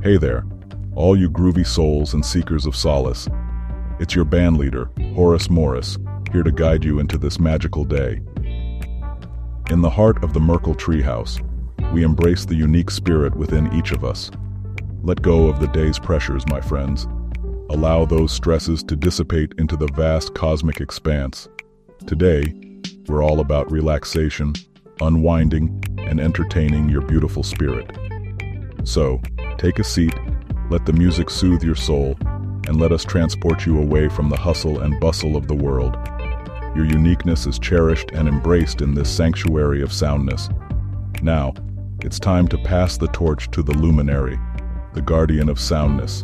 Hey there, all you groovy souls and seekers of solace. It's your band leader, Horace Morris, here to guide you into this magical day. In the heart of the Merkle Treehouse, we embrace the unique spirit within each of us. Let go of the day's pressures, my friends. Allow those stresses to dissipate into the vast cosmic expanse. Today, we're all about relaxation, unwinding, and entertaining your beautiful spirit. So, take a seat, let the music soothe your soul, and let us transport you away from the hustle and bustle of the world. Your uniqueness is cherished and embraced in this sanctuary of soundness. Now, it's time to pass the torch to the luminary, the guardian of soundness,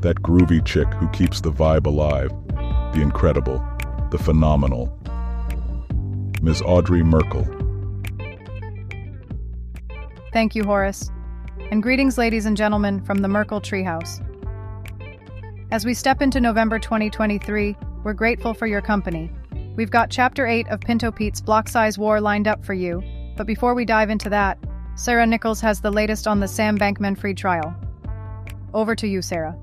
that groovy chick who keeps the vibe alive, the incredible, the phenomenal. Ms. Audrey Merkle. Thank you, Horace. And greetings, ladies and gentlemen, from the Merkle Treehouse. As we step into November 2023, we're grateful for your company. We've got Chapter 8 of Pinto Pete's Block Size War lined up for you, but before we dive into that, Sarah Nichols has the latest on the Sam Bankman Fried trial. Over to you, Sarah.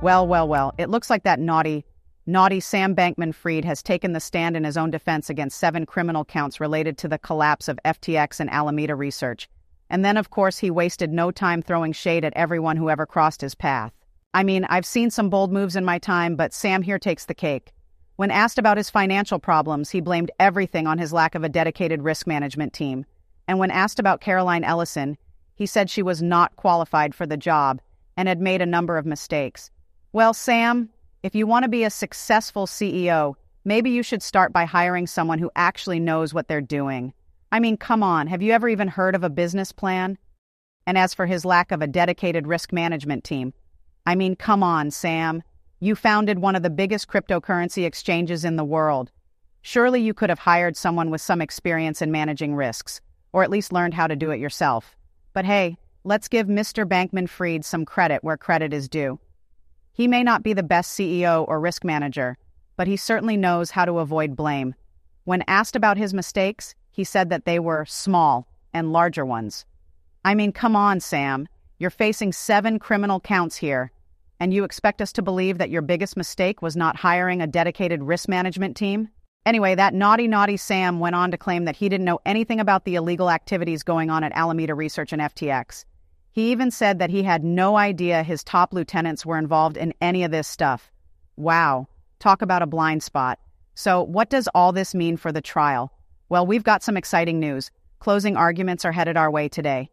Well, well, well, it looks like that naughty, naughty Sam Bankman Fried has taken the stand in his own defense against seven criminal counts related to the collapse of FTX and Alameda Research. And then, of course, he wasted no time throwing shade at everyone who ever crossed his path. I mean, I've seen some bold moves in my time, but Sam here takes the cake. When asked about his financial problems, he blamed everything on his lack of a dedicated risk management team. And when asked about Caroline Ellison, he said she was not qualified for the job and had made a number of mistakes. Well, Sam, if you want to be a successful CEO, maybe you should start by hiring someone who actually knows what they're doing. I mean, come on, have you ever even heard of a business plan? And as for his lack of a dedicated risk management team, I mean, come on, Sam. You founded one of the biggest cryptocurrency exchanges in the world. Surely you could have hired someone with some experience in managing risks, or at least learned how to do it yourself. But hey, let's give Mr. Bankman Fried some credit where credit is due. He may not be the best CEO or risk manager, but he certainly knows how to avoid blame. When asked about his mistakes, he said that they were small and larger ones. I mean, come on, Sam. You're facing seven criminal counts here, and you expect us to believe that your biggest mistake was not hiring a dedicated risk management team? Anyway, that naughty, naughty Sam went on to claim that he didn't know anything about the illegal activities going on at Alameda Research and FTX. He even said that he had no idea his top lieutenants were involved in any of this stuff. Wow, talk about a blind spot. So, what does all this mean for the trial? Well, we've got some exciting news. Closing arguments are headed our way today.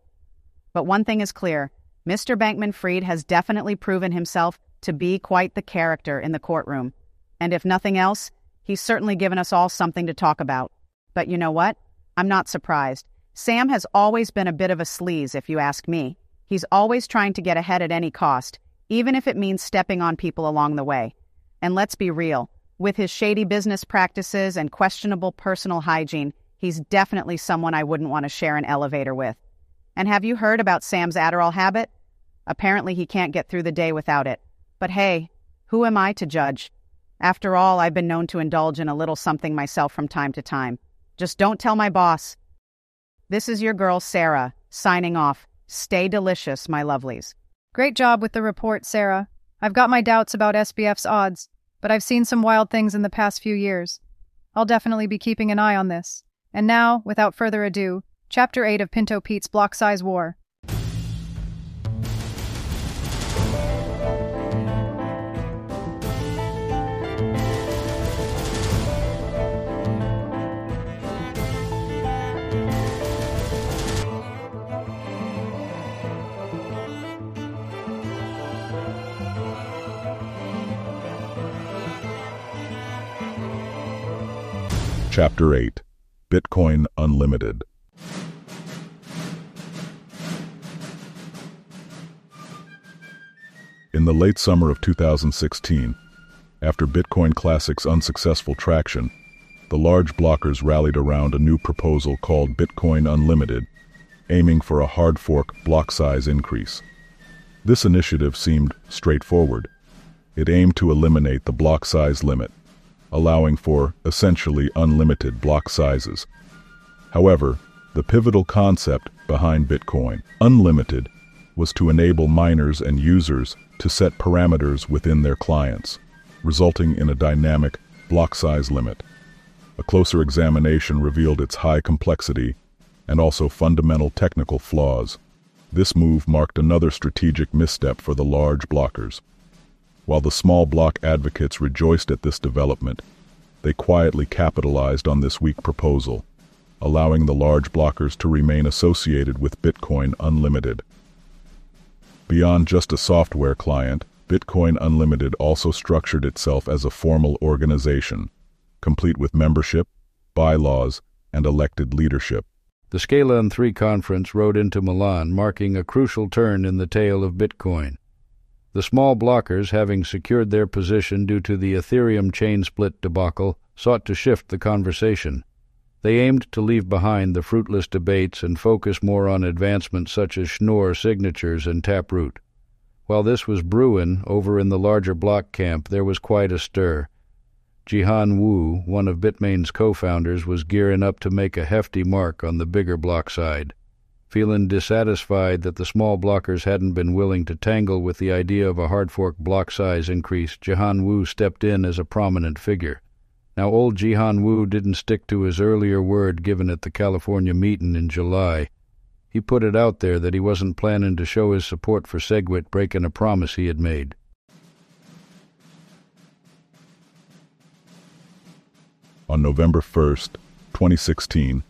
But one thing is clear Mr. Bankman Fried has definitely proven himself to be quite the character in the courtroom. And if nothing else, he's certainly given us all something to talk about. But you know what? I'm not surprised. Sam has always been a bit of a sleaze, if you ask me. He's always trying to get ahead at any cost, even if it means stepping on people along the way. And let's be real with his shady business practices and questionable personal hygiene, he's definitely someone I wouldn't want to share an elevator with. And have you heard about Sam's Adderall habit? Apparently, he can't get through the day without it. But hey, who am I to judge? After all, I've been known to indulge in a little something myself from time to time. Just don't tell my boss. This is your girl, Sarah, signing off. Stay delicious, my lovelies. Great job with the report, Sarah. I've got my doubts about SBF's odds, but I've seen some wild things in the past few years. I'll definitely be keeping an eye on this. And now, without further ado, Chapter 8 of Pinto Pete's Block Size War. Chapter 8 Bitcoin Unlimited. In the late summer of 2016, after Bitcoin Classic's unsuccessful traction, the large blockers rallied around a new proposal called Bitcoin Unlimited, aiming for a hard fork block size increase. This initiative seemed straightforward. It aimed to eliminate the block size limit allowing for essentially unlimited block sizes. However, the pivotal concept behind Bitcoin, unlimited, was to enable miners and users to set parameters within their clients, resulting in a dynamic block size limit. A closer examination revealed its high complexity and also fundamental technical flaws. This move marked another strategic misstep for the large blockers. While the small block advocates rejoiced at this development, they quietly capitalized on this weak proposal, allowing the large blockers to remain associated with Bitcoin Unlimited. Beyond just a software client, Bitcoin Unlimited also structured itself as a formal organization, complete with membership, bylaws, and elected leadership. The Scala and 3 conference rode into Milan, marking a crucial turn in the tale of Bitcoin. The small blockers, having secured their position due to the Ethereum chain split debacle, sought to shift the conversation. They aimed to leave behind the fruitless debates and focus more on advancements such as Schnorr signatures and Taproot. While this was brewing over in the larger block camp, there was quite a stir. Jihan Wu, one of Bitmain's co-founders, was gearing up to make a hefty mark on the bigger block side. Feeling dissatisfied that the small blockers hadn't been willing to tangle with the idea of a hard fork block size increase, Jihan Wu stepped in as a prominent figure. Now, old Jihan Wu didn't stick to his earlier word given at the California meeting in July. He put it out there that he wasn't planning to show his support for SegWit breaking a promise he had made. On November 1st, 2016,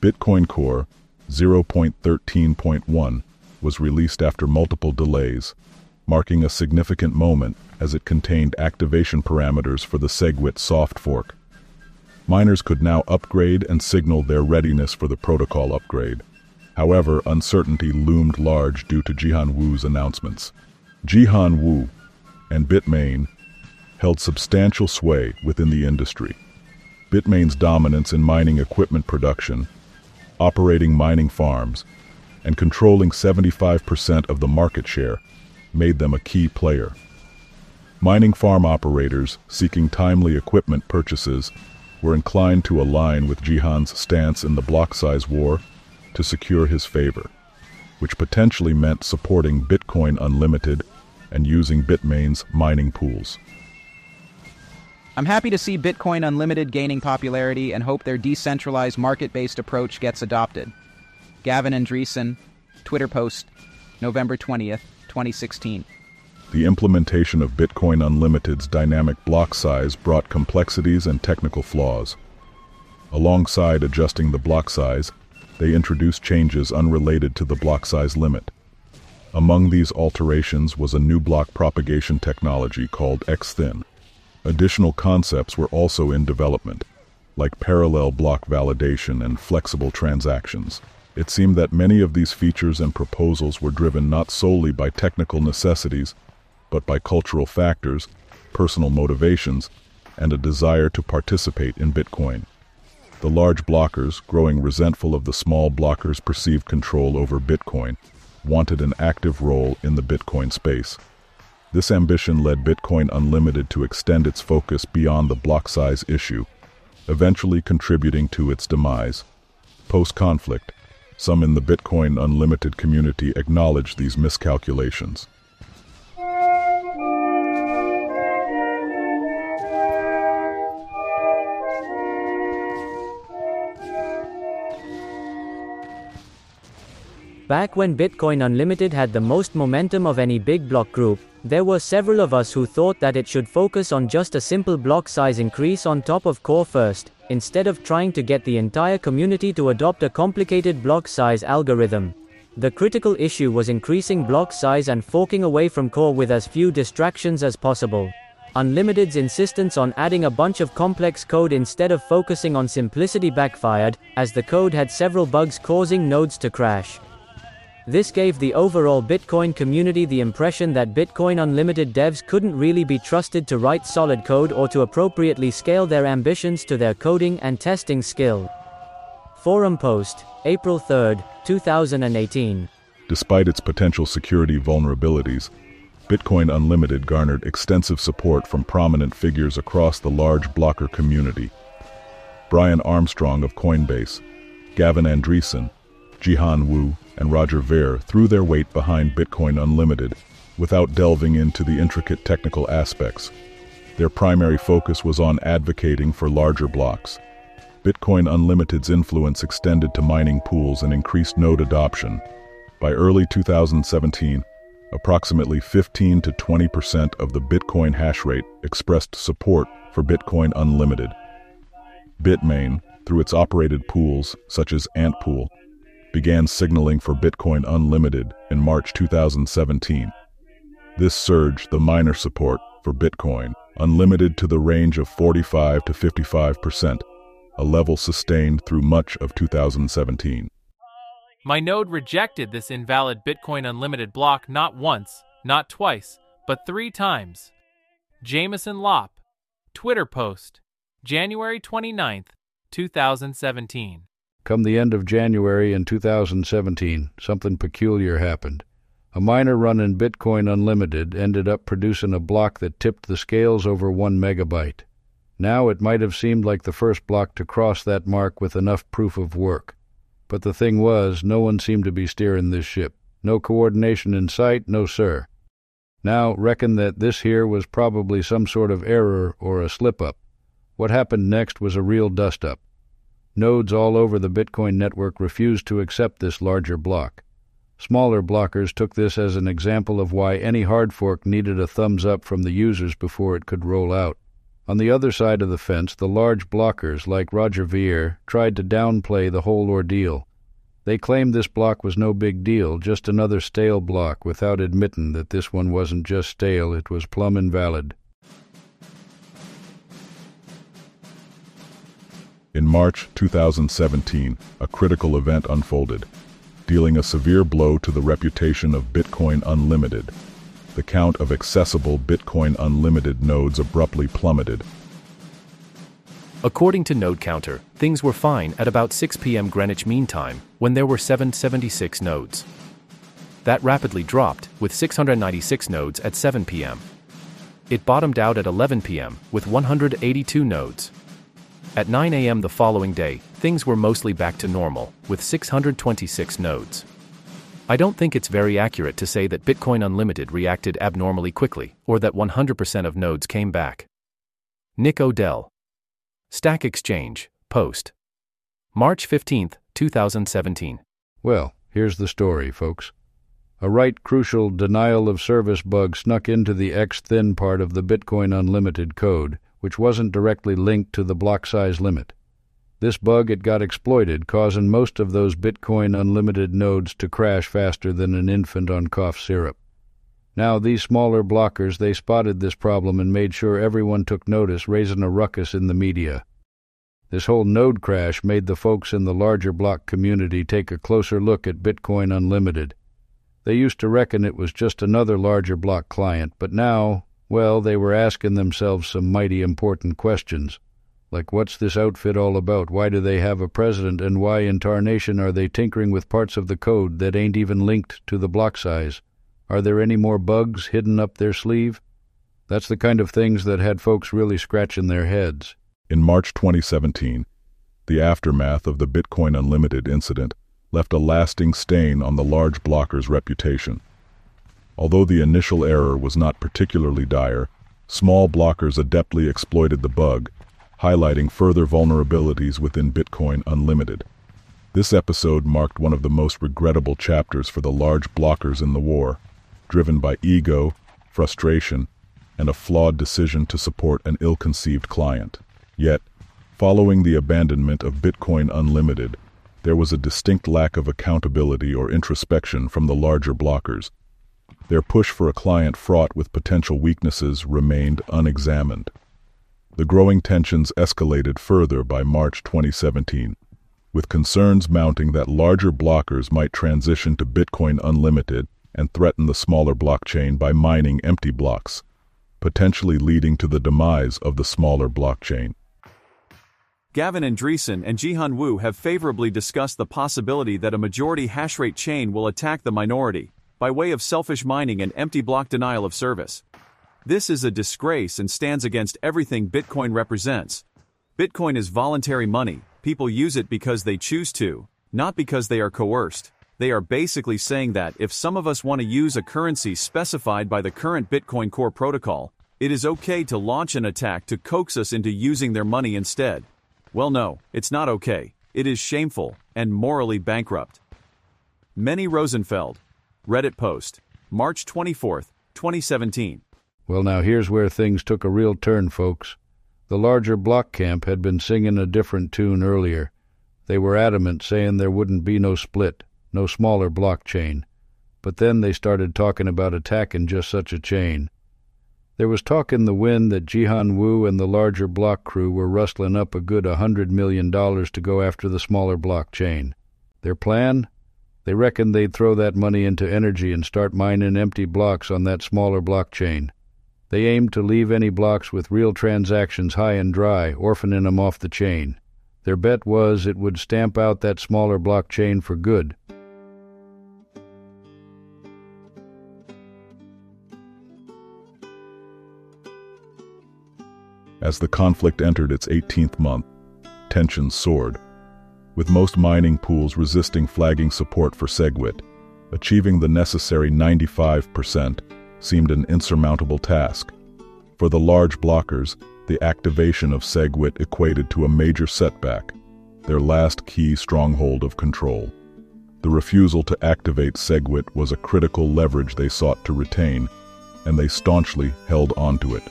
Bitcoin Core 0.13.1 was released after multiple delays, marking a significant moment as it contained activation parameters for the SegWit soft fork. Miners could now upgrade and signal their readiness for the protocol upgrade. However, uncertainty loomed large due to Jihan Wu's announcements. Jihan Wu and Bitmain held substantial sway within the industry. Bitmain's dominance in mining equipment production operating mining farms, and controlling 75% of the market share made them a key player. Mining farm operators seeking timely equipment purchases were inclined to align with Jihan's stance in the block size war to secure his favor, which potentially meant supporting Bitcoin Unlimited and using Bitmain's mining pools. I'm happy to see Bitcoin Unlimited gaining popularity and hope their decentralized market based approach gets adopted. Gavin Andresen, Twitter post, November 20th, 2016. The implementation of Bitcoin Unlimited's dynamic block size brought complexities and technical flaws. Alongside adjusting the block size, they introduced changes unrelated to the block size limit. Among these alterations was a new block propagation technology called XThin. Additional concepts were also in development, like parallel block validation and flexible transactions. It seemed that many of these features and proposals were driven not solely by technical necessities, but by cultural factors, personal motivations, and a desire to participate in Bitcoin. The large blockers, growing resentful of the small blockers' perceived control over Bitcoin, wanted an active role in the Bitcoin space. This ambition led Bitcoin Unlimited to extend its focus beyond the block size issue, eventually contributing to its demise. Post-conflict, some in the Bitcoin Unlimited community acknowledged these miscalculations. Back when Bitcoin Unlimited had the most momentum of any big block group, there were several of us who thought that it should focus on just a simple block size increase on top of core first, instead of trying to get the entire community to adopt a complicated block size algorithm. The critical issue was increasing block size and forking away from core with as few distractions as possible. Unlimited's insistence on adding a bunch of complex code instead of focusing on simplicity backfired, as the code had several bugs causing nodes to crash. This gave the overall Bitcoin community the impression that Bitcoin Unlimited devs couldn't really be trusted to write solid code or to appropriately scale their ambitions to their coding and testing skill. Forum post, April 3, 2018. Despite its potential security vulnerabilities, Bitcoin Unlimited garnered extensive support from prominent figures across the large blocker community. Brian Armstrong of Coinbase, Gavin Andresen, Jihan Wu, and Roger Ver threw their weight behind Bitcoin Unlimited without delving into the intricate technical aspects. Their primary focus was on advocating for larger blocks. Bitcoin Unlimited's influence extended to mining pools and increased node adoption. By early 2017, approximately 15 to 20% of the Bitcoin hash rate expressed support for Bitcoin Unlimited. Bitmain, through its operated pools, such as Antpool, began signaling for Bitcoin Unlimited in March 2017. This surged the miner support for Bitcoin Unlimited to the range of 45 to 55%, a level sustained through much of 2017. My node rejected this invalid Bitcoin Unlimited block not once, not twice, but three times. Jameson Lopp, Twitter post, January 29, 2017. Come the end of January in 2017, something peculiar happened. A miner running Bitcoin Unlimited ended up producing a block that tipped the scales over one megabyte. Now it might have seemed like the first block to cross that mark with enough proof of work. But the thing was, no one seemed to be steering this ship. No coordination in sight, no sir. Now reckon that this here was probably some sort of error or a slip up. What happened next was a real dust up. Nodes all over the Bitcoin network refused to accept this larger block. Smaller blockers took this as an example of why any hard fork needed a thumbs up from the users before it could roll out. On the other side of the fence, the large blockers, like Roger Ver, tried to downplay the whole ordeal. They claimed this block was no big deal, just another stale block, without admitting that this one wasn't just stale, it was plumb invalid. In March 2017, a critical event unfolded dealing a severe blow to the reputation of Bitcoin Unlimited. The count of accessible Bitcoin Unlimited nodes abruptly plummeted. According to Node Counter, things were fine at about 6 p.m. Greenwich Mean Time, when there were 776 nodes. That rapidly dropped, with 696 nodes at 7 p.m. It bottomed out at 11 p.m., with 182 nodes. At 9 a.m. the following day, things were mostly back to normal, with 626 nodes. I don't think it's very accurate to say that Bitcoin Unlimited reacted abnormally quickly, or that 100% of nodes came back. Nick Odell. Stack Exchange, Post. March 15, 2017. Well, here's the story, folks. A right crucial denial of service bug snuck into the XThin part of the Bitcoin Unlimited code which wasn't directly linked to the block size limit. This bug it got exploited, causing most of those Bitcoin Unlimited nodes to crash faster than an infant on cough syrup. Now, these smaller blockers, they spotted this problem and made sure everyone took notice, raising a ruckus in the media. This whole node crash made the folks in the larger block community take a closer look at Bitcoin Unlimited. They used to reckon it was just another larger block client, but now well, they were asking themselves some mighty important questions. Like, what's this outfit all about? Why do they have a president? And why in tarnation are they tinkering with parts of the code that ain't even linked to the block size? Are there any more bugs hidden up their sleeve? That's the kind of things that had folks really scratching their heads. In March 2017, the aftermath of the Bitcoin Unlimited incident left a lasting stain on the large blocker's reputation. Although the initial error was not particularly dire, small blockers adeptly exploited the bug, highlighting further vulnerabilities within Bitcoin Unlimited. This episode marked one of the most regrettable chapters for the large blockers in the war, driven by ego, frustration, and a flawed decision to support an ill-conceived client. Yet, following the abandonment of Bitcoin Unlimited, there was a distinct lack of accountability or introspection from the larger blockers, their push for a client fraught with potential weaknesses remained unexamined. The growing tensions escalated further by March 2017, with concerns mounting that larger blockers might transition to Bitcoin Unlimited and threaten the smaller blockchain by mining empty blocks, potentially leading to the demise of the smaller blockchain. Gavin Andresen and Jihan Wu have favorably discussed the possibility that a majority hashrate chain will attack the minority, by way of selfish mining and empty block denial of service. This is a disgrace and stands against everything Bitcoin represents. Bitcoin is voluntary money, people use it because they choose to, not because they are coerced. They are basically saying that if some of us want to use a currency specified by the current Bitcoin Core protocol, it is okay to launch an attack to coax us into using their money instead. Well, no, it's not okay. It is shameful and morally bankrupt. Meni Rosenfeld, Reddit post, March 24, 2017. Well, now here's where things took a real turn, folks. The larger block camp had been singing a different tune earlier. They were adamant, saying there wouldn't be no split no smaller blockchain. But then they started talking about attacking just such a chain. There was talk in the wind that Jihan Wu and the larger block crew were rustling up a good a hundred million dollars to go after the smaller blockchain. Their plan? They reckoned they'd throw that money into energy and start mining empty blocks on that smaller blockchain. They aimed to leave any blocks with real transactions high and dry, orphaning them off the chain. Their bet was it would stamp out that smaller blockchain for good. As the conflict entered its 18th month, tensions soared, with most mining pools resisting flagging support for SegWit. Achieving the necessary 95% seemed an insurmountable task. For the large blockers, the activation of SegWit equated to a major setback, their last key stronghold of control. The refusal to activate SegWit was a critical leverage they sought to retain, and they staunchly held onto it.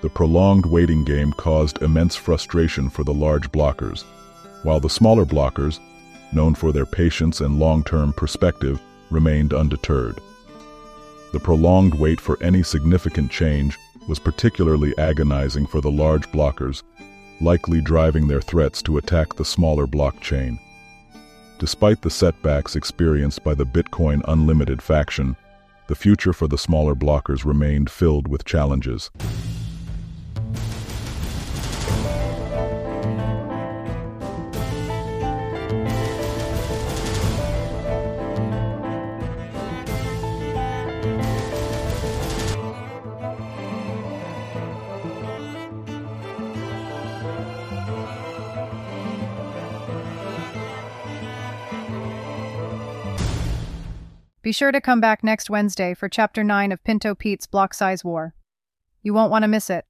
The prolonged waiting game caused immense frustration for the large blockers, while the smaller blockers, known for their patience and long-term perspective, remained undeterred. The prolonged wait for any significant change was particularly agonizing for the large blockers, likely driving their threats to attack the smaller blockchain. Despite the setbacks experienced by the Bitcoin Unlimited faction, the future for the smaller blockers remained filled with challenges. Be sure to come back next Wednesday for Chapter 9 of Pinto Pete's Block Size War. You won't want to miss it.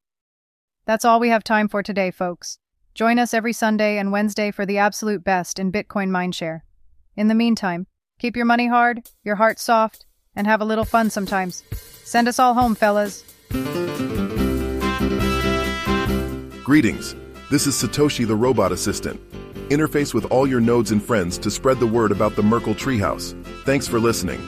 That's all we have time for today, folks. Join us every Sunday and Wednesday for the absolute best in Bitcoin Mindshare. In the meantime, keep your money hard, your heart soft, and have a little fun sometimes. Send us all home, fellas. Greetings. This is Satoshi the Robot Assistant. Interface with all your nodes and friends to spread the word about the Merkle Treehouse. Thanks for listening.